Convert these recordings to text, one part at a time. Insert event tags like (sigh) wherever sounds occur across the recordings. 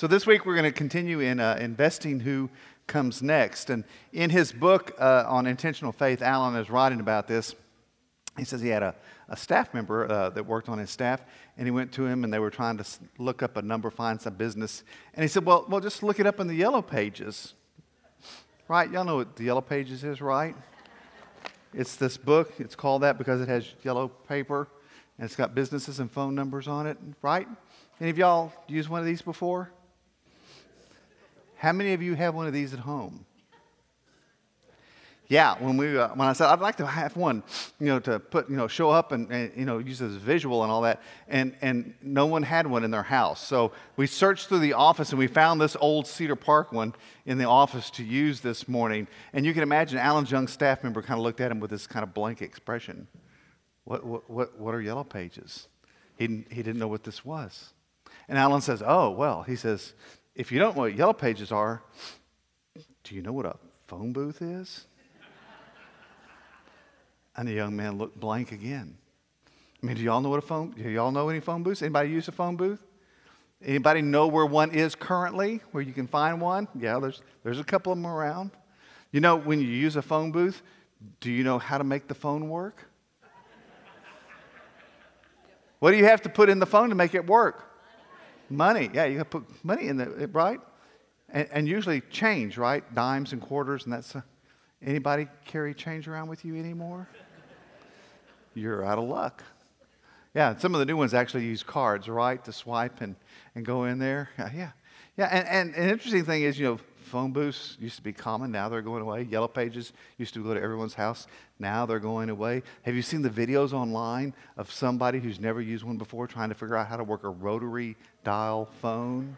So, this week we're going to continue in uh, investing who comes next. And in his book uh, on intentional faith, Alan is writing about this. He says he had a, a staff member uh, that worked on his staff, and he went to him and they were trying to look up a number, find some business. And he said, Well, well just look it up in the yellow pages. Right? Y'all know what the yellow pages is, right? It's this book. It's called that because it has yellow paper and it's got businesses and phone numbers on it, right? Any of y'all used one of these before? How many of you have one of these at home? Yeah, when we uh, when I said I'd like to have one, you know, to put you know show up and, and, you know use as visual and all that, and and no one had one in their house. So we searched through the office and we found this old Cedar Park one in the office to use this morning. And you can imagine Alan's young staff member kind of looked at him with this kind of blank expression. What what what, what are yellow pages? He didn't, he didn't know what this was. And Alan says, Oh well, he says if you don't know what yellow pages are, do you know what a phone booth is? and the young man looked blank again. I mean, do y'all know what a phone? Do y'all know any phone booths? Anybody use a phone booth? Anybody know where one is currently, where you can find one? Yeah, there's, there's a couple of them around. You know, when you use a phone booth, do you know how to make the phone work? what do you have to put in the phone to make it work? Money. Yeah, you put money in the right? And, and, usually change, right? Dimes and quarters, and that's. Uh, anybody carry change around with you anymore? You're out of luck. Yeah, some of the new ones actually use cards, right, to swipe and, and go in there. Yeah, yeah. Yeah, and, and an interesting thing is, you know, phone booths used to be common. Now they're going away. Yellow pages used to go to everyone's house. Now they're going away. Have you seen the videos online of somebody who's never used one before trying to figure out how to work a rotary dial phone?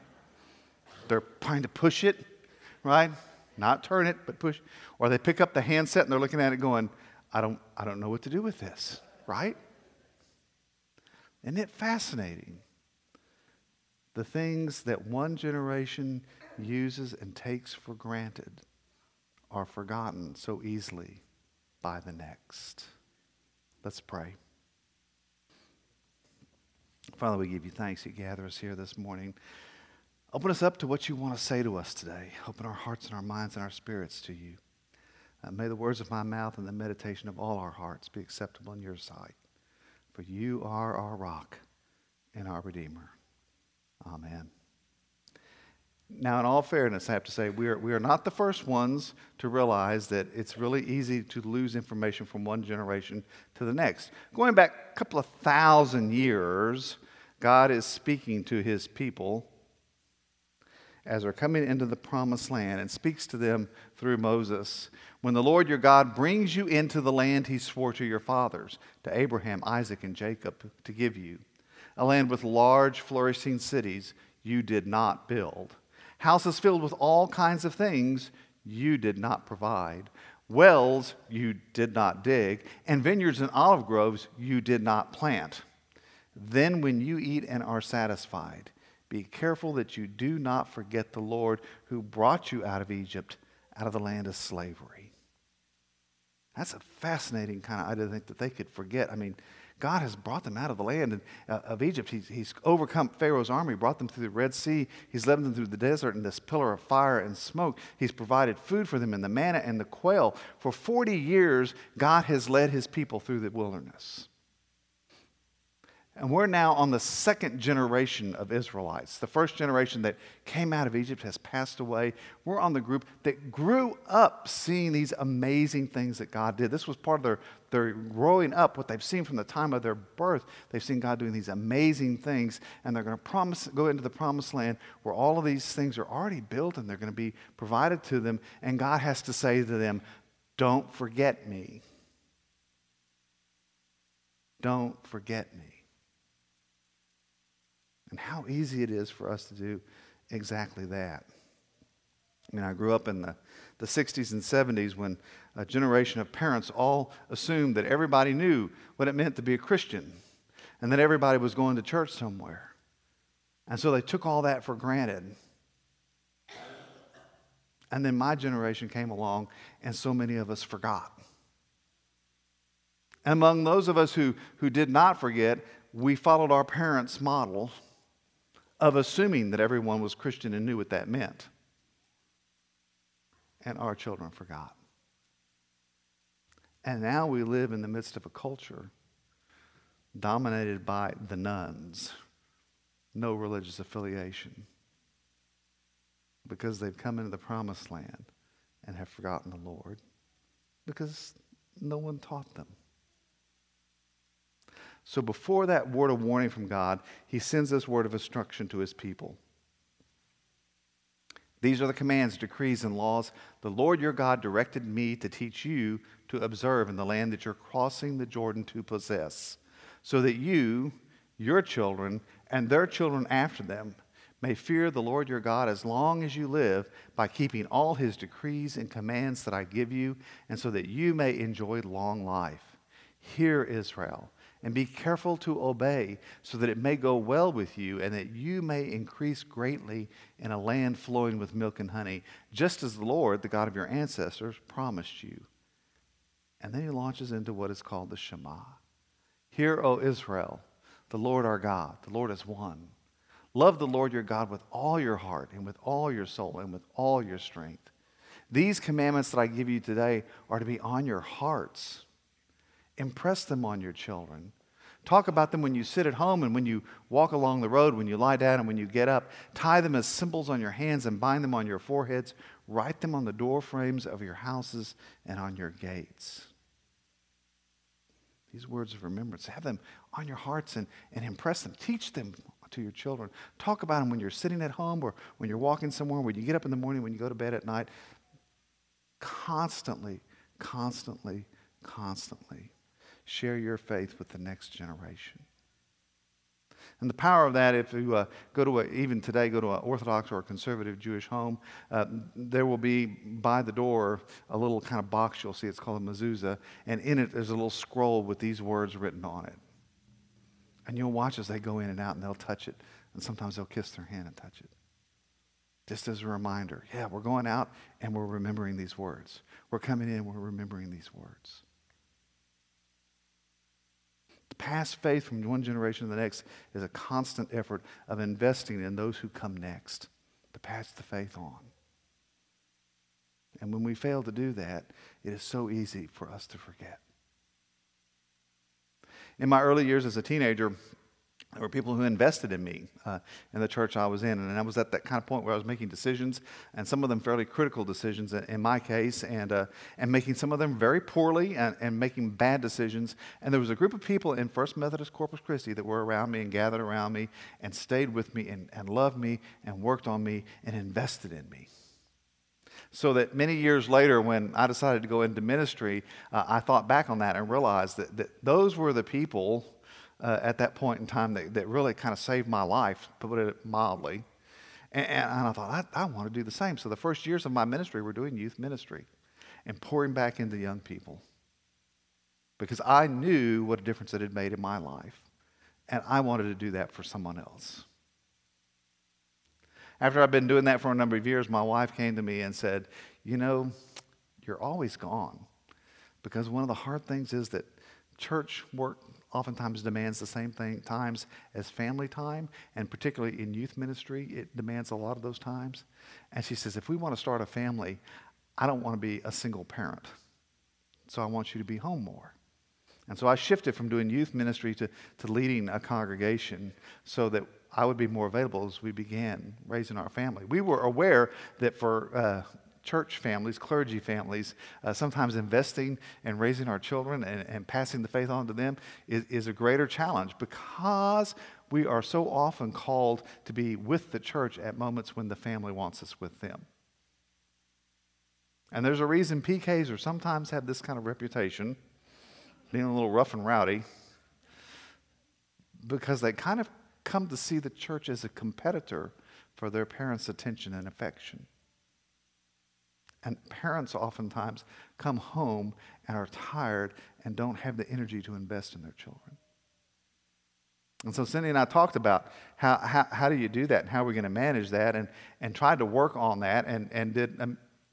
They're trying to push it, right? Not turn it, but push. Or they pick up the handset and they're looking at it going, I don't, I don't know what to do with this, right? Isn't it fascinating? The things that one generation uses and takes for granted are forgotten so easily by the next. Let's pray. Father, we give you thanks you gather us here this morning. Open us up to what you want to say to us today. Open our hearts and our minds and our spirits to you. Uh, may the words of my mouth and the meditation of all our hearts be acceptable in your sight. For you are our rock and our Redeemer. Amen. Now, in all fairness, I have to say, we are, we are not the first ones to realize that it's really easy to lose information from one generation to the next. Going back a couple of thousand years, God is speaking to his people as they're coming into the promised land and speaks to them through Moses. When the Lord your God brings you into the land he swore to your fathers, to Abraham, Isaac, and Jacob, to give you, a land with large, flourishing cities you did not build houses filled with all kinds of things you did not provide, wells you did not dig, and vineyards and olive groves you did not plant. Then, when you eat and are satisfied, be careful that you do not forget the Lord who brought you out of Egypt, out of the land of slavery. That's a fascinating kind of idea to think that they could forget. I mean, God has brought them out of the land uh, of Egypt. He's, he's, overcome Pharaoh's army, brought them through the Red Sea. He's led them through the desert in this pillar of fire and smoke. He's provided food for them in the manna and the quail. For 40 years, God has led his people through the wilderness. And we're now on the second generation of Israelites. The first generation that came out of Egypt has passed away. We're on the group that grew up seeing these amazing things that God did. This was part of their, their growing up, what they've seen from the time of their birth. They've seen God doing these amazing things, and they're going to promise, go into the promised land where all of these things are already built and they're going to be provided to them. And God has to say to them, Don't forget me. Don't forget me. And how easy it is for us to do exactly that. I mean, I grew up in the, the 60s and 70s when a generation of parents all assumed that everybody knew what it meant to be a Christian and that everybody was going to church somewhere. And so they took all that for granted. And then my generation came along, and so many of us forgot. And among those of us who, who did not forget, we followed our parents' model of assuming that everyone was Christian and knew what that meant. And our children forgot. And now we live in the midst of a culture dominated by the nones, no religious affiliation, because they've come into the promised land and have forgotten the Lord, because no one taught them. So before that word of warning from God, he sends this word of instruction to his people. These are the commands, decrees, and laws the Lord your God directed me to teach you to observe in the land that you're crossing the Jordan to possess, so that you, your children, and their children after them may fear the Lord your God as long as you live by keeping all his decrees and commands that I give you, and so that you may enjoy long life. Hear, Israel and be careful to obey, so that it may go well with you, and that you may increase greatly in a land flowing with milk and honey, just as the Lord, the God of your ancestors, promised you. And then he launches into what is called the Shema. Hear, O Israel, the Lord our God, the Lord is one. Love the Lord your God with all your heart, and with all your soul, and with all your strength. These commandments that I give you today are to be on your hearts. Impress them on your children. Talk about them when you sit at home and when you walk along the road, when you lie down and when you get up. Tie them as symbols on your hands and bind them on your foreheads. Write them on the door frames of your houses and on your gates. These words of remembrance, have them on your hearts and, and impress them. Teach them to your children. Talk about them when you're sitting at home or when you're walking somewhere, when you get up in the morning, when you go to bed at night. Constantly, constantly, constantly share your faith with the next generation. And the power of that, if you uh, go to a, even today, go to an Orthodox or a conservative Jewish home, uh, there will be by the door a little kind of box you'll see. It's called a mezuzah. And in it, there's a little scroll with these words written on it. And you'll watch as they go in and out and they'll touch it. And sometimes they'll kiss their hand and touch it. Just as a reminder yeah, we're going out and we're remembering these words. We're coming in, we're remembering these words pass faith from one generation to the next is a constant effort of investing in those who come next to pass the faith on. And when we fail to do that, it is so easy for us to forget. In my early years as a teenager, there were people who invested in me uh, in the church I was in. And I was at that kind of point where I was making decisions, and some of them fairly critical decisions in my case, and, uh, and making some of them very poorly and, and making bad decisions. And there was a group of people in First Methodist Corpus Christi that were around me and gathered around me and stayed with me and, and loved me and worked on me and invested in me. So that many years later, when I decided to go into ministry, uh, I thought back on that and realized that, that those were the people uh, at that point in time that, that really kind of saved my life, put it mildly. And, and I thought, I, I want to do the same. So the first years of my ministry, we're doing youth ministry and pouring back into young people because I knew what a difference it had made in my life. And I wanted to do that for someone else. After I've been doing that for a number of years, my wife came to me and said, You know, you're always gone. Because one of the hard things is that church work oftentimes demands the same thing times as family time, and particularly in youth ministry, it demands a lot of those times. And she says, if we want to start a family, I don't want to be a single parent. So I want you to be home more. And so I shifted from doing youth ministry to, to leading a congregation so that I would be more available as we began raising our family. We were aware that for uh, church families, clergy families, uh, sometimes investing and raising our children and, and passing the faith on to them is, is a greater challenge because we are so often called to be with the church at moments when the family wants us with them. And there's a reason PKs are sometimes have this kind of reputation, being a little rough and rowdy, because they kind of come to see the church as a competitor for their parents' attention and affection. And parents oftentimes come home and are tired and don't have the energy to invest in their children. And so Cindy and I talked about how, how, how do you do that and how we're we going to manage that and, and tried to work on that and, and did a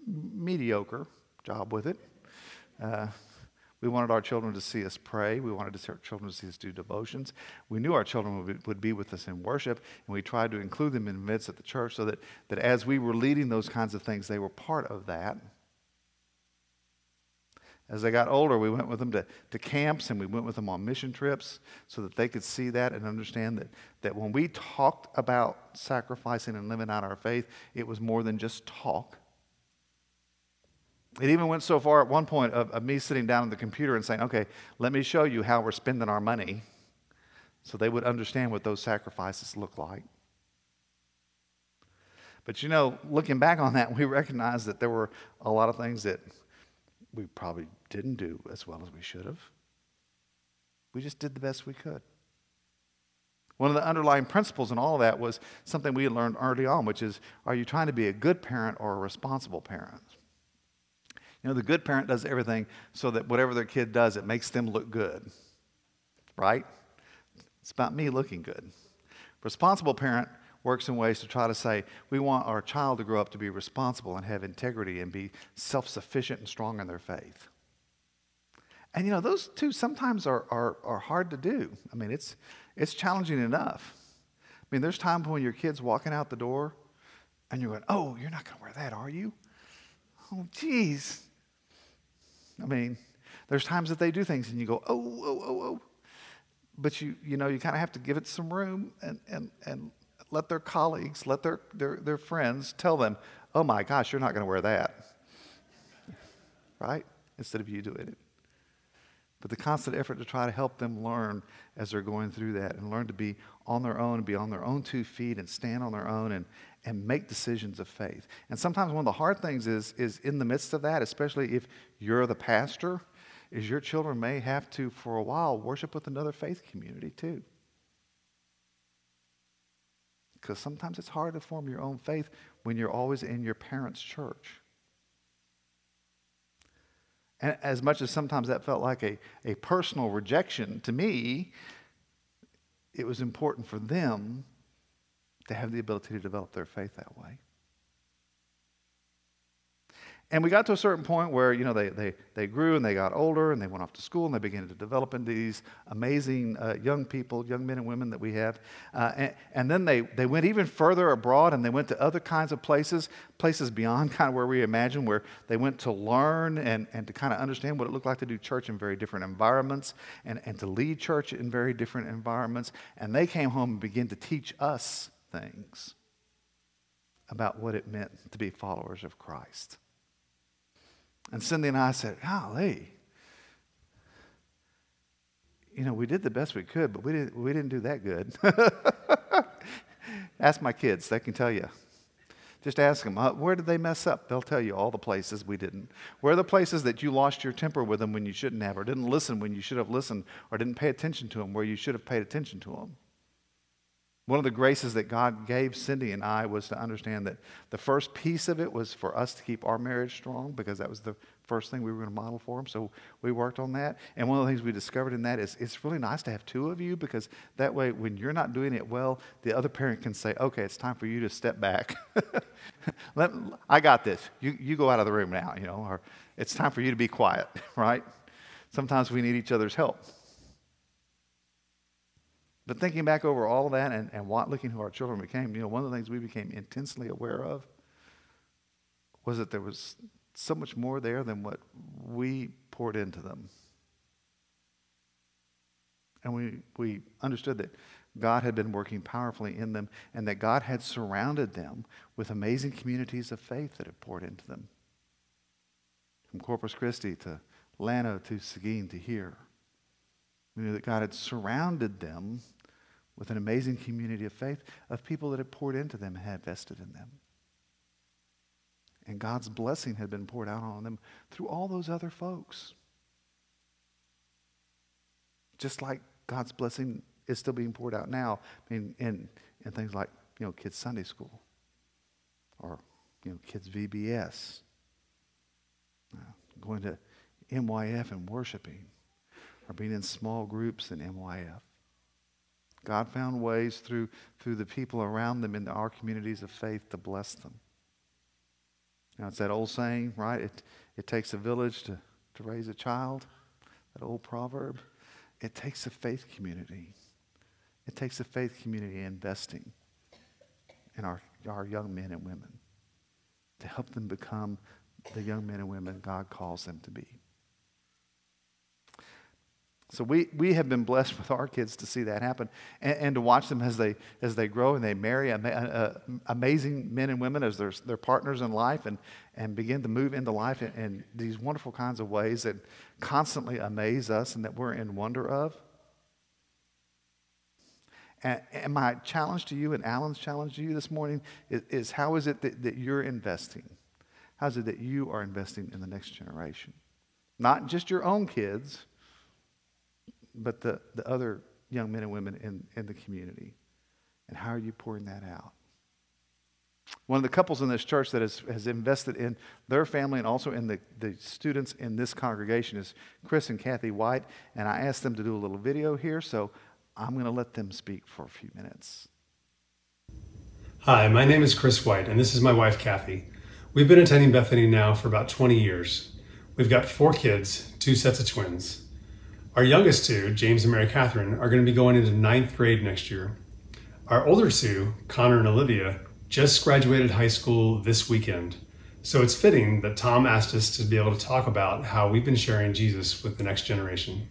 mediocre job with it. Uh, We wanted our children to see us pray. We wanted our children to see us do devotions. We knew our children would be, would be with us in worship, and we tried to include them in midst of the church so that, that as we were leading those kinds of things, they were part of that. As they got older, we went with them to, to camps and we went with them on mission trips so that they could see that and understand that, that when we talked about sacrificing and living out our faith, it was more than just talk. It even went so far at one point of, of me sitting down at the computer and saying, okay, let me show you how we're spending our money so they would understand what those sacrifices look like. But you know, looking back on that, we recognize that there were a lot of things that we probably didn't do as well as we should have. We just did the best we could. One of the underlying principles in all of that was something we learned early on, which is are you trying to be a good parent or a responsible parent? You know, the good parent does everything so that whatever their kid does, it makes them look good, right? It's about me looking good. Responsible parent works in ways to try to say, we want our child to grow up to be responsible and have integrity and be self sufficient and strong in their faith. And you know, those two sometimes are, are, are hard to do. I mean, it's, it's challenging enough. I mean, there's times when your kid's walking out the door and you're going, oh, you're not going to wear that, are you? Oh, geez. I mean, there's times that they do things and you go, oh, oh, oh, oh. But you, you know, you kind of have to give it some room and, and, and let their colleagues, let their, their, their friends tell them, oh my gosh, you're not going to wear that. (laughs) right? Instead of you doing it. But the constant effort to try to help them learn as they're going through that and learn to be on their own and be on their own two feet and stand on their own and, and make decisions of faith. And sometimes one of the hard things is, is in the midst of that, especially if you're the pastor, is your children may have to, for a while, worship with another faith community too. Because sometimes it's hard to form your own faith when you're always in your parents' church. And as much as sometimes that felt like a, a personal rejection to me, it was important for them to have the ability to develop their faith that way. And we got to a certain point where, you know, they, they, they grew and they got older and they went off to school and they began to develop into these amazing uh, young people, young men and women that we have. Uh, and, and, then they, they went even further abroad and they went to other kinds of places, places beyond (laughs) kind of where we imagine, where they went to learn and, and to kind of understand what it looked like to do church in very different environments and, and to lead church in very different environments. And they came home and began to teach us things about what it meant to be followers of Christ. And Cindy and I said, golly, you know, we did the best we could, but we didn't, we didn't do that good. (laughs) ask my kids, they can tell you. Just ask them, uh, where did they mess up? They'll tell you all the places we didn't. Where are the places that you lost your temper with them when you shouldn't have, or didn't listen when you should have listened, or didn't pay attention to them where you should have paid attention to them? One of the graces that God gave Cindy and I was to understand that the first piece of it was for us to keep our marriage strong because that was the first thing we were going to model for them. So we worked on that. And one of the things we discovered in that is it's really nice to have two of you because that way, when you're not doing it well, the other parent can say, okay, it's time for you to step back. (laughs) Let, I got this. You, you go out of the room now, you know, or it's time for you to be quiet, (laughs) right? Sometimes we need each other's help. But thinking back over all that and, and what, looking who our children became, you know, one of the things we became intensely aware of was that there was so much more there than what we poured into them. And we, we understood that God had been working powerfully in them and that God had surrounded them with amazing communities of faith that had poured into them. From Corpus Christi to Llano to Seguin to here. We knew that God had surrounded them with an amazing community of faith of people that had poured into them and had vested in them. And God's blessing had been poured out on them through all those other folks. Just like God's blessing is still being poured out now in, in, in things like, you know, kids' Sunday school or, you know, kids' VBS, uh, going to MYF and worshiping or being in small groups in MYF. God found ways through, through the people around them in our communities of faith to bless them. Now, it's that old saying, right? It, it takes a village to, to raise a child. that old proverb? It takes a faith community. It takes a faith community investing in our, our young men and women to help them become the young men and women God calls them to be. So we, we have been blessed with our kids to see that happen and, and to watch them as they, as they grow and they marry ama- uh, amazing men and women as their, their partners in life and, and begin to move into life in, in these wonderful kinds of ways that constantly amaze us and that we're in wonder of. And, and my challenge to you and Alan's challenge to you this morning is, is how is it that, that you're investing? How is it that you are investing in the next generation? Not just your own kids but the, the other young men and women in, in the community. And how are you pouring that out? One of the couples in this church that has, has invested in their family and also in the, the students in this congregation is Chris and Kathy White. And I asked them to do a little video here, so I'm going to let them speak for a few minutes. Hi, my name is Chris White, and this is my wife, Kathy. We've been attending Bethany now for about 20 years. We've got four kids, two sets of twins. Our youngest two, James and Mary Catherine, are going to be going into ninth grade next year. Our older two, Connor and Olivia, just graduated high school this weekend. So it's fitting that Tom asked us to be able to talk about how we've been sharing Jesus with the next generation.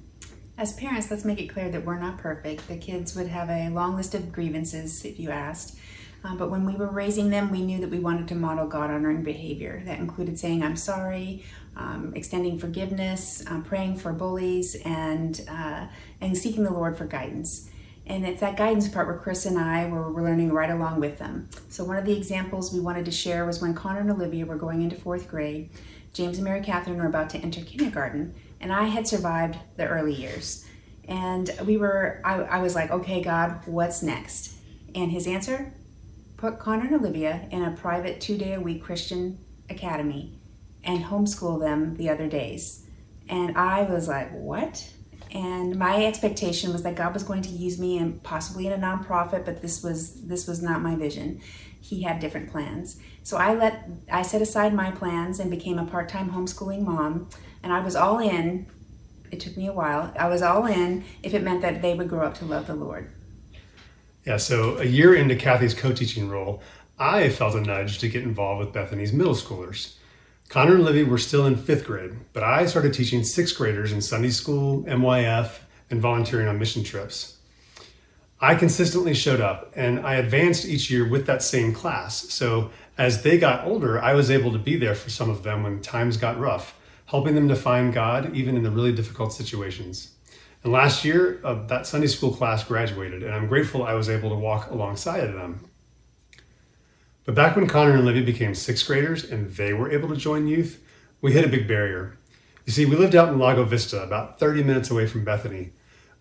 As parents, let's make it clear that we're not perfect. The kids would have a long list of grievances if you asked. Um, but when we were raising them, we knew that we wanted to model God honoring behavior. That included saying, I'm sorry, um, extending forgiveness, um, praying for bullies, and, uh, and seeking the Lord for guidance. And it's that guidance part where Chris and I were, were learning right along with them. So, one of the examples we wanted to share was when Connor and Olivia were going into fourth grade. James and Mary Catherine were about to enter kindergarten, and I had survived the early years. And we were, I, I was like, okay, God, what's next? And his answer put Connor and Olivia in a private two day a week Christian academy and homeschool them the other days. And I was like, what? And my expectation was that God was going to use me and possibly in a nonprofit, but this was this was not my vision. He had different plans. So I let I set aside my plans and became a part-time homeschooling mom, and I was all in. It took me a while. I was all in if it meant that they would grow up to love the Lord. Yeah, so a year into Kathy's co teaching role, I felt a nudge to get involved with Bethany's middle schoolers. Connor and Livy were still in fifth grade, but I started teaching sixth graders in Sunday school, MYF, and volunteering on mission trips. I consistently showed up and I advanced each year with that same class. So as they got older, I was able to be there for some of them when times got rough, helping them to find God even in the really difficult situations. And last year, uh, that Sunday school class graduated, and I'm grateful I was able to walk alongside of them. But back when Connor and Livy became sixth graders and they were able to join youth, we hit a big barrier. You see, we lived out in Lago Vista, about 30 minutes away from Bethany.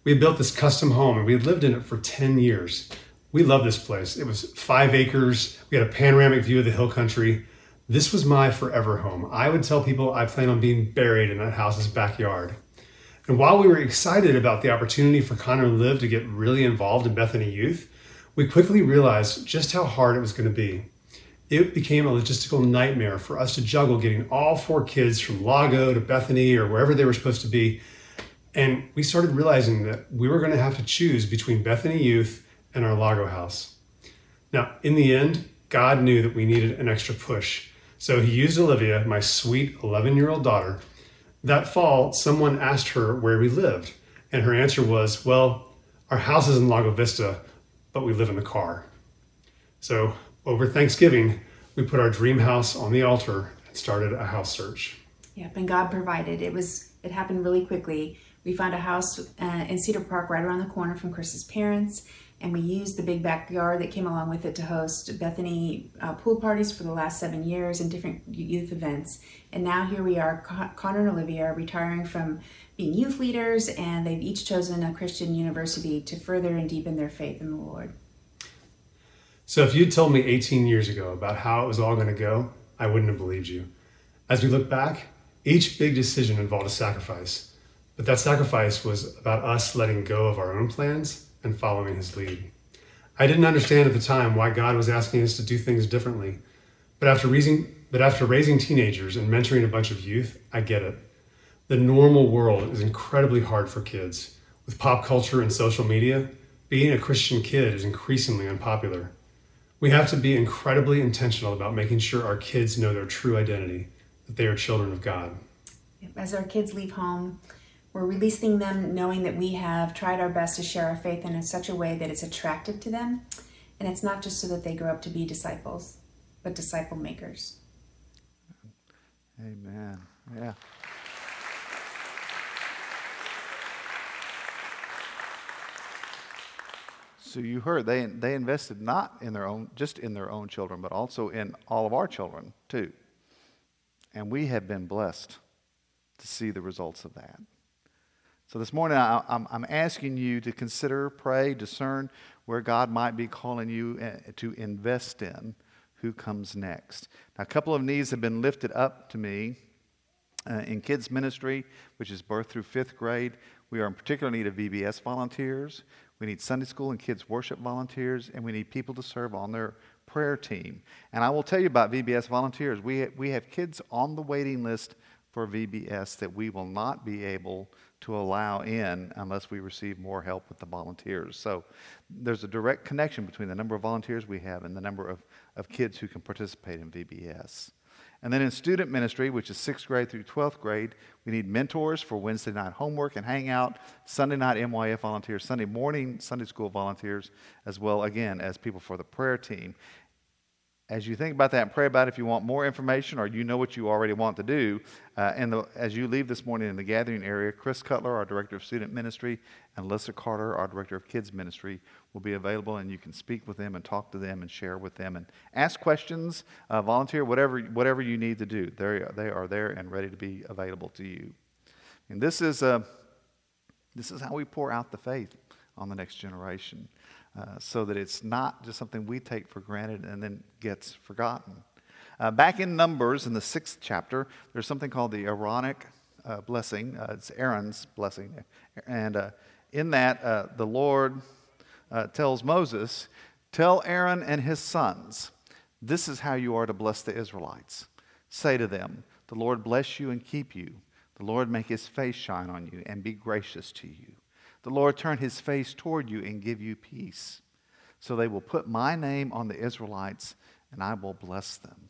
We had built this custom home and we had lived in it for 10 years. We loved this place. It was five acres. We had a panoramic view of the hill country. This was my forever home. I would tell people I plan on being buried in that house's backyard. And while we were excited about the opportunity for Connor and Liv to get really involved in Bethany Youth, we quickly realized just how hard it was going to be. It became a logistical nightmare for us to juggle getting all four kids from Lago to Bethany or wherever they were supposed to be. And we started realizing that we were going to have to choose between Bethany Youth and our Lago house. Now, in the end, God knew that we needed an extra push. So he used Olivia, my sweet 11 year old daughter, that fall, someone asked her where we lived, and her answer was, Well, our house is in Lago Vista, but we live in the car. So, over Thanksgiving, we put our dream house on the altar and started a house search. Yep, and God provided. It was it happened really quickly. We found a house uh, in Cedar Park right around the corner from Chris's parents and we used the big backyard that came along with it to host Bethany uh, pool parties for the last seven years and different youth events. And now here we are, Con- Connor and Olivia are retiring from being youth leaders, and they've each chosen a Christian university to further and deepen their faith in the Lord. So if you'd told me 18 years ago about how it was all going to go, I wouldn't have believed you. As we look back, each big decision involved a sacrifice. But that sacrifice was about us letting go of our own plans and following his lead. I didn't understand at the time why God was asking us to do things differently. But after raising, but after raising teenagers and mentoring a bunch of youth, I get it. The normal world is incredibly hard for kids. With pop culture and social media, being a Christian kid is increasingly unpopular. We have to be incredibly intentional about making sure our kids know their true identity, that they are children of God. As our kids leave home, we're releasing them knowing that we have tried our best to share our faith in such a way that it's attractive to them. And it's not just so that they grow up to be disciples, but disciple makers. Amen. Yeah. So you heard they they invested not in their own just in their own children, but also in all of our children too. And we have been blessed to see the results of that. So this morning, I, am asking you to consider, pray, discern where God might be calling you eh, to invest in who comes next. Now, a couple of needs have been lifted up to me uh, in kids' ministry, which is birth through fifth grade. We are in particular need of VBS volunteers. We need Sunday school and kids' worship volunteers, and we need people to serve on their prayer team. And I will tell you about VBS volunteers. We, we have kids on the waiting list for VBS that we will not be able to allow in unless we receive more help with the volunteers. So there's a direct connection between the number of volunteers we have and the number of, of kids who can participate in VBS. And then in student ministry, which is sixth grade through 12th grade, we need mentors for Wednesday night homework and hangout, Sunday night MYF volunteers, Sunday morning Sunday school volunteers, as well, again, as people for the prayer team as you think about that and pray about it, if you want more information or you know what you already want to do, uh, and the, as you leave this morning in the gathering area, Chris Cutler, our Director of Student Ministry, and Alyssa Carter, our Director of Kids Ministry, will be available, and you can speak with them and talk to them and share with them and ask questions, uh, volunteer, whatever, whatever you need to do. They're, they are there and ready to be available to you. And this is, uh, this is how we pour out the faith on the next generation. Uh, so that it's not just something we take for granted and then gets forgotten. Uh, back in Numbers, in the sixth chapter, there's something called the Aaronic uh, blessing. Uh, it's Aaron's blessing. And uh, in that, the Lord tells Moses, Tell Aaron and his sons, this is how you are to bless the Israelites. Say to them, The Lord bless you and keep you. The Lord make his face shine on you and be gracious to you. The Lord turn his face toward you and give you peace. So they will put my name on the Israelites, and I will bless them.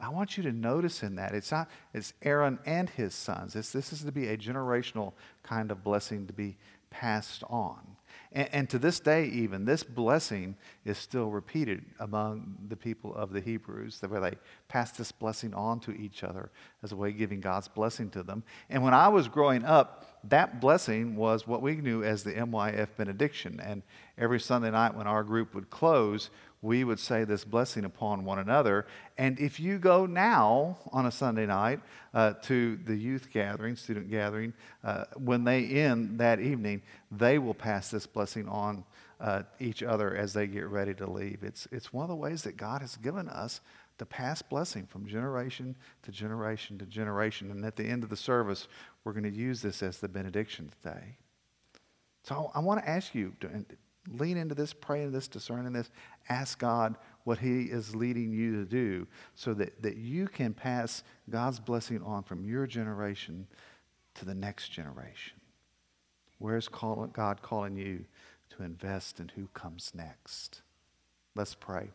I want you to notice in that it's not it's Aaron and his sons. It's, this is to be a generational kind of blessing to be passed on. And, and, to this day, even, this blessing is still repeated among the people of the Hebrews, where they pass this blessing on to each other as a way of giving God's blessing to them. And when I was growing up, that blessing was what we knew as the MYF benediction. And every Sunday night when our group would close, we would say this blessing upon one another. And if you go now on a Sunday night uh, to the youth gathering, student gathering, uh, when they end that evening, they will pass this blessing on uh, each other as they get ready to leave. It's, it's one of the ways that God has given us to pass blessing from generation to generation to generation. And at the end of the service, we're going to use this as the benediction today. So I want to ask you lean into this, pray into this, discern in this, ask God what He is leading you to do so that, that you can pass God's blessing on from your generation to the next generation. Where's call, God calling you to invest in who comes next? Let's pray.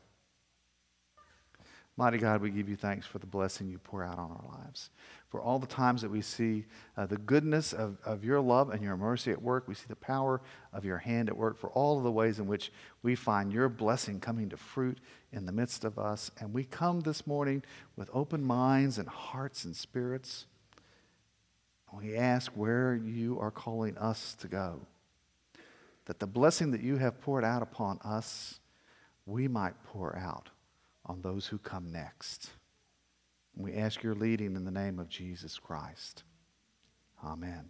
Mighty God, we give you thanks for the blessing you pour out on our lives. For all the times that we see uh, the goodness of, of your love and your mercy at work, we see the power of your hand at work, for all of the ways in which we find your blessing coming to fruit in the midst of us. And we come this morning with open minds and hearts and spirits. We ask where you are calling us to go. That the blessing that you have poured out upon us, we might pour out on those who come next. We ask your leading in the name of Jesus Christ. Amen.